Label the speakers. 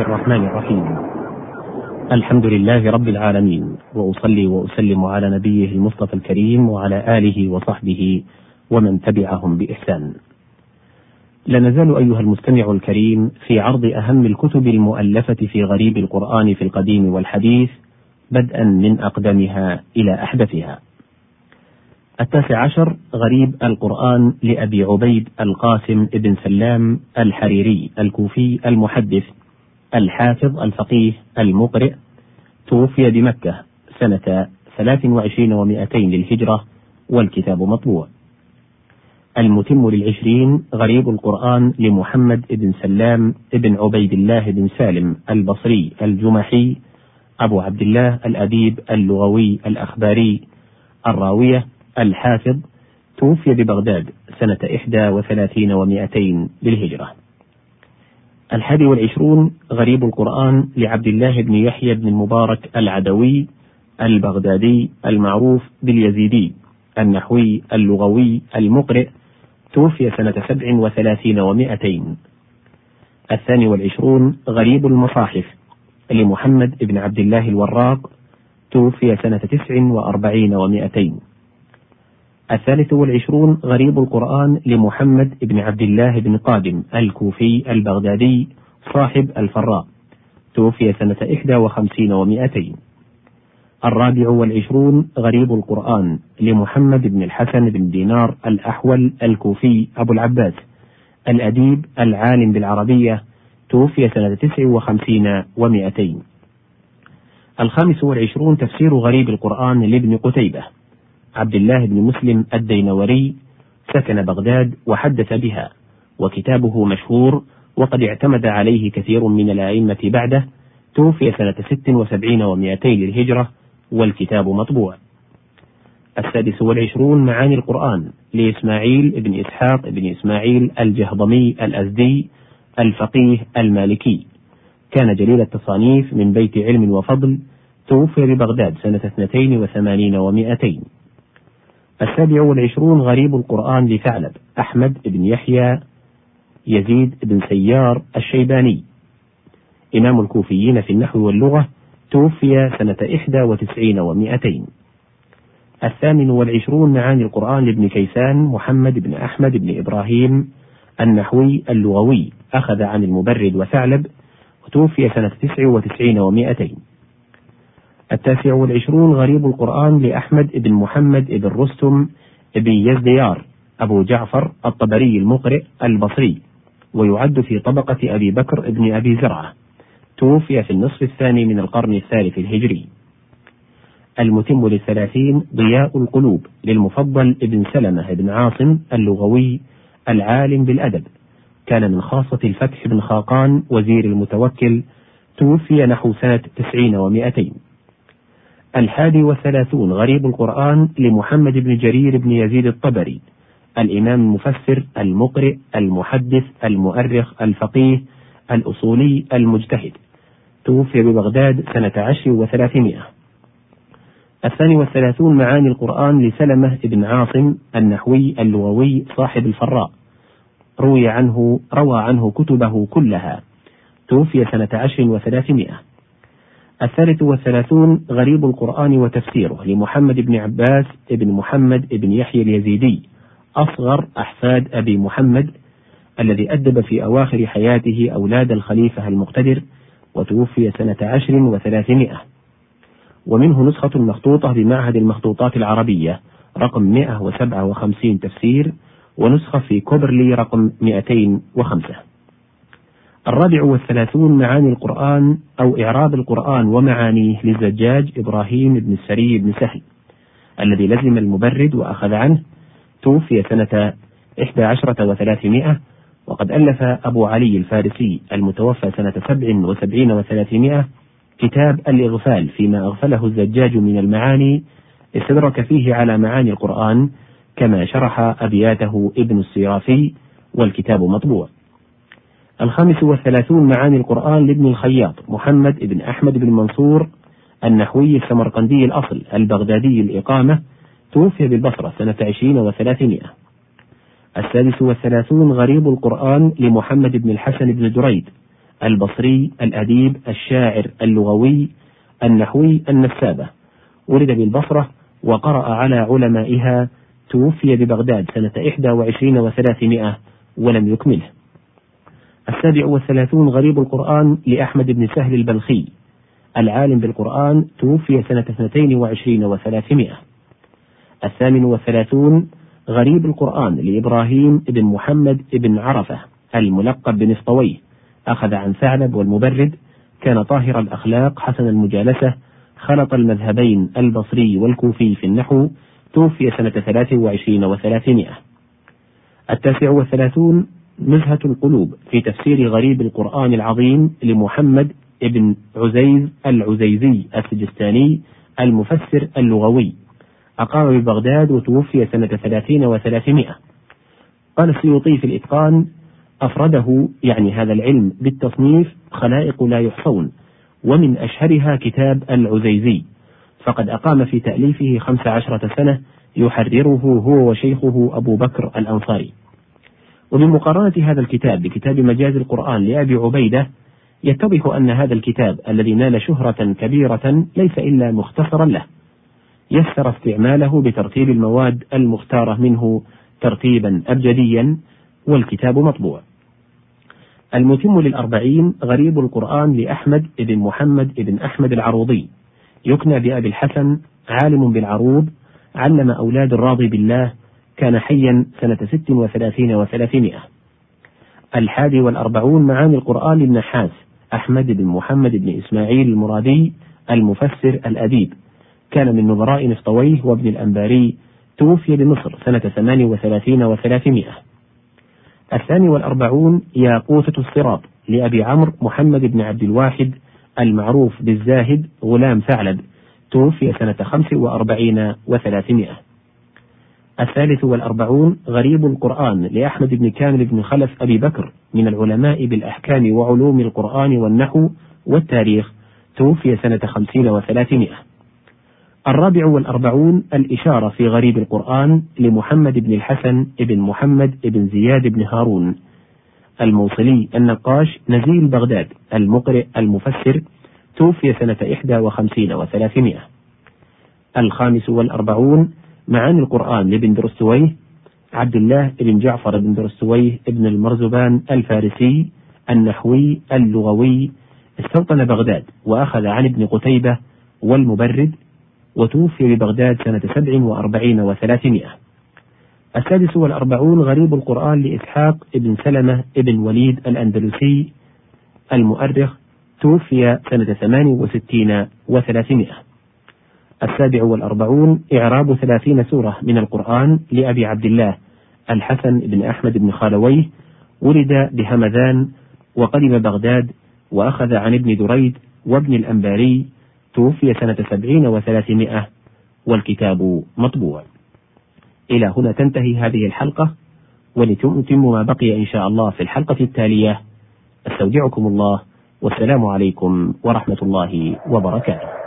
Speaker 1: الرحمن الرحيم الحمد لله رب العالمين وأصلي وأسلم على نبيه المصطفى الكريم وعلى آله وصحبه ومن تبعهم بإحسان. لا نزال أيها المستمع الكريم في عرض أهم الكتب المؤلفة في غريب القرآن في القديم والحديث بدءا من اقدمها إلى أحدثها. التاسع عشر غريب القرآن لأبي عبيد القاسم بن سلام الحريري الكوفي المحدث الحافظ الفقيه المقرئ توفي بمكة سنة ثلاث وعشرين ومائتين للهجرة والكتاب مطبوع. المتم للعشرين غريب القرآن لمحمد بن سلام بن عبيد الله بن سالم البصري الجمحي أبو عبد الله الأديب اللغوي الأخباري الراوية الحافظ توفي ببغداد سنة إحدى وثلاثين ومائتين للهجرة. الحادي والعشرون غريب القرآن لعبد الله بن يحيى بن المبارك العدوي البغدادي المعروف باليزيدي النحوي اللغوي المقرئ توفي سنة سبع وثلاثين ومائتين. الثاني والعشرون غريب المصاحف لمحمد بن عبد الله الوراق توفي سنة تسع وأربعين ومائتين. الثالث والعشرون غريب القرآن لمحمد بن عبد الله بن قادم الكوفي البغدادي صاحب الفراء. توفي سنة إحدى وخمسين ومائتين الرابع والعشرون غريب القرآن لمحمد بن الحسن بن دينار الأحول الكوفي أبو العباس. الأديب العالم بالعربية توفي سنة تسع وخمسين ومائتين الخامس والعشرون تفسير غريب القرآن لابن قتيبة. عبد الله بن مسلم الدينوري سكن بغداد وحدث بها وكتابه مشهور وقد اعتمد عليه كثير من الأئمة بعده توفي سنة ست وسبعين ومائتين للهجرة والكتاب مطبوع. السادس والعشرون معاني القرآن لإسماعيل بن إسحاق بن إسماعيل الجهضمي الأزدي الفقيه المالكي. كان جليل التصانيف من بيت علم وفضل توفي ببغداد سنة اثنتين وثمانين ومائتين. السابع والعشرون غريب القرآن لثعلب أحمد بن يحيى يزيد بن سيار الشيباني. إمام الكوفيين في النحو واللغة توفي سنة إحدى وتسعين ومائتين الثامن والعشرون معاني القرآن لابن كيسان محمد بن أحمد بن إبراهيم النحوي اللغوي أخذ عن المبرد وثعلب وتوفي سنة تسع وتسعين ومائتين التاسع والعشرون غريب القرآن لأحمد بن محمد بن رستم بن يزديار أبو جعفر الطبري المقرئ البصري ويعد في طبقة أبي بكر بن أبي زرعة. توفي في النصف الثاني من القرن الثالث الهجري. المتم للثلاثين ضياء القلوب للمفضل ابن سلمة بن عاصم اللغوي العالم بالأدب. كان من خاصة الفتح بن خاقان وزير المتوكل توفي نحو سنة تسعين ومائتين. الحادي والثلاثون غريب القرآن لمحمد بن جرير بن يزيد الطبري الإمام المفسر المقرئ المحدث المؤرخ الفقيه الأصولي المجتهد. توفي ببغداد سنة عشر وثلاثمائة. الثاني والثلاثون معاني القرآن لسلمة بن عاصم النحوي اللغوي صاحب الفراء. روي عنه روى عنه كتبه كلها. توفي سنة عشر وثلاثمائة. الثالث والثلاثون غريب القرآن وتفسيره لمحمد بن عباس بن محمد بن يحيى اليزيدي أصغر أحفاد أبي محمد الذي أدب في أواخر حياته أولاد الخليفة المقتدر وتوفي سنة عشر وثلاثمائة. ومنه نسخة مخطوطة بمعهد المخطوطات العربية رقم 157 تفسير ونسخة في كوبرلي رقم 205 الرابع والثلاثون معاني القرآن أو إعراب القرآن ومعانيه للزجاج إبراهيم بن السري بن سهل الذي لزم المبرد وأخذ عنه. توفي سنة إحدى عشرة وثلاثمائة وقد ألف أبو علي الفارسي المتوفى سنة سبع وسبعين وثلاثمائة كتاب الإغفال فيما أغفله الزجاج من المعاني استدرك فيه على معاني القرآن كما شرح أبياته ابن السيرافي والكتاب مطبوع. الخامس والثلاثون معاني القرآن لابن الخياط محمد بن أحمد بن منصور النحوي السمرقندي الأصل البغدادي الإقامة توفي بالبصرة سنة عشرين وثلاثمائة. السادس والثلاثون غريب القرآن لمحمد بن الحسن بن دريد البصري الأديب الشاعر اللغوي النحوي النسابة. ولد بالبصرة وقرأ على علمائها توفي ببغداد سنة إحدى وعشرين وثلاثمائة ولم يكمله. السابع والثلاثون غريب القرآن لأحمد بن سهل البلخي. العالم بالقرآن توفي سنة اثنتين وعشرين وثلاثمائة. الثامن والثلاثون غريب القرآن لإبراهيم بن محمد بن عرفة الملقب بنسطويه أخذ عن ثعلب والمبرد. كان طاهر الأخلاق حسن المجالسة خلط المذهبين البصري والكوفي في النحو. توفي سنة ثلاث وعشرين وثلاثمائة. التاسع والثلاثون نزهة القلوب في تفسير غريب القرآن العظيم لمحمد بن عزيز العزيزي السجستاني المفسر اللغوي. أقام ببغداد وتوفي سنة ثلاثين وثلاثمائة. قال السيوطي في الإتقان أفرده يعني هذا العلم بالتصنيف خلائق لا يحصون ومن أشهرها كتاب العزيزي. فقد أقام في تأليفه خمس عشرة سنة يحرره هو وشيخه أبو بكر الأنصاري. وبمقارنة هذا الكتاب بكتاب مجاز القرآن لأبي عبيدة يتضح أن هذا الكتاب الذي نال شهرة كبيرة ليس إلا مختصرا له. يسر استعماله بترتيب المواد المختارة منه ترتيبا أبجديا والكتاب مطبوع. المتم للأربعين غريب القرآن لأحمد بن محمد بن أحمد العروضي. يكنى بأبي الحسن عالم بالعروض علم أولاد الراضي بالله كان حيا سنة ست وثلاثين وثلاثمائة. الحادي والأربعون معاني القرآن للنحاس أحمد بن محمد بن إسماعيل المرادي المفسر الأديب. كان من نظراء نسطويه وابن الأنباري توفي بمصر سنة ثمان وثلاثين وثلاثمائة. الثاني والأربعون ياقوتة الصراط لأبي عمرو محمد بن عبد الواحد المعروف بالزاهد غلام ثعلب توفي سنة خمس وأربعين وثلاثمائة. الثالث والأربعون غريب القرآن لأحمد بن كامل بن خلف أبي بكر من العلماء بالأحكام وعلوم القرآن والنحو والتاريخ توفي سنة خمسين وثلاثمائة. الرابع والأربعون الإشارة في غريب القرآن لمحمد بن الحسن بن محمد بن زياد بن هارون. الموصلي النقاش نزيل بغداد المقرئ المفسر توفي سنة إحدى وخمسين وثلاثمائة. الخامس والأربعون معاني القرآن لابن درستويه عبد الله بن جعفر بن درستويه ابن المرزبان الفارسي النحوي اللغوي استوطن بغداد وأخذ عن ابن قتيبة والمبرد وتوفي ببغداد سنة سبع وأربعين وثلاثمائة. السادس والأربعون غريب القرآن لإسحاق بن سلمة بن وليد الأندلسي المؤرخ توفي سنة ثمان وستين وثلاثمائة. السابع والأربعون إعراب ثلاثين سورة من القرآن لأبي عبد الله الحسن بن أحمد بن خالويه ولد بهمذان وقدم بغداد وأخذ عن ابن دريد وابن الأنباري توفي سنة سبعين وثلاثمائة والكتاب مطبوع. إلى هنا تنتهي هذه الحلقة ولتتم ما بقي إن شاء الله في الحلقة التالية. أستودعكم الله والسلام عليكم ورحمة الله وبركاته.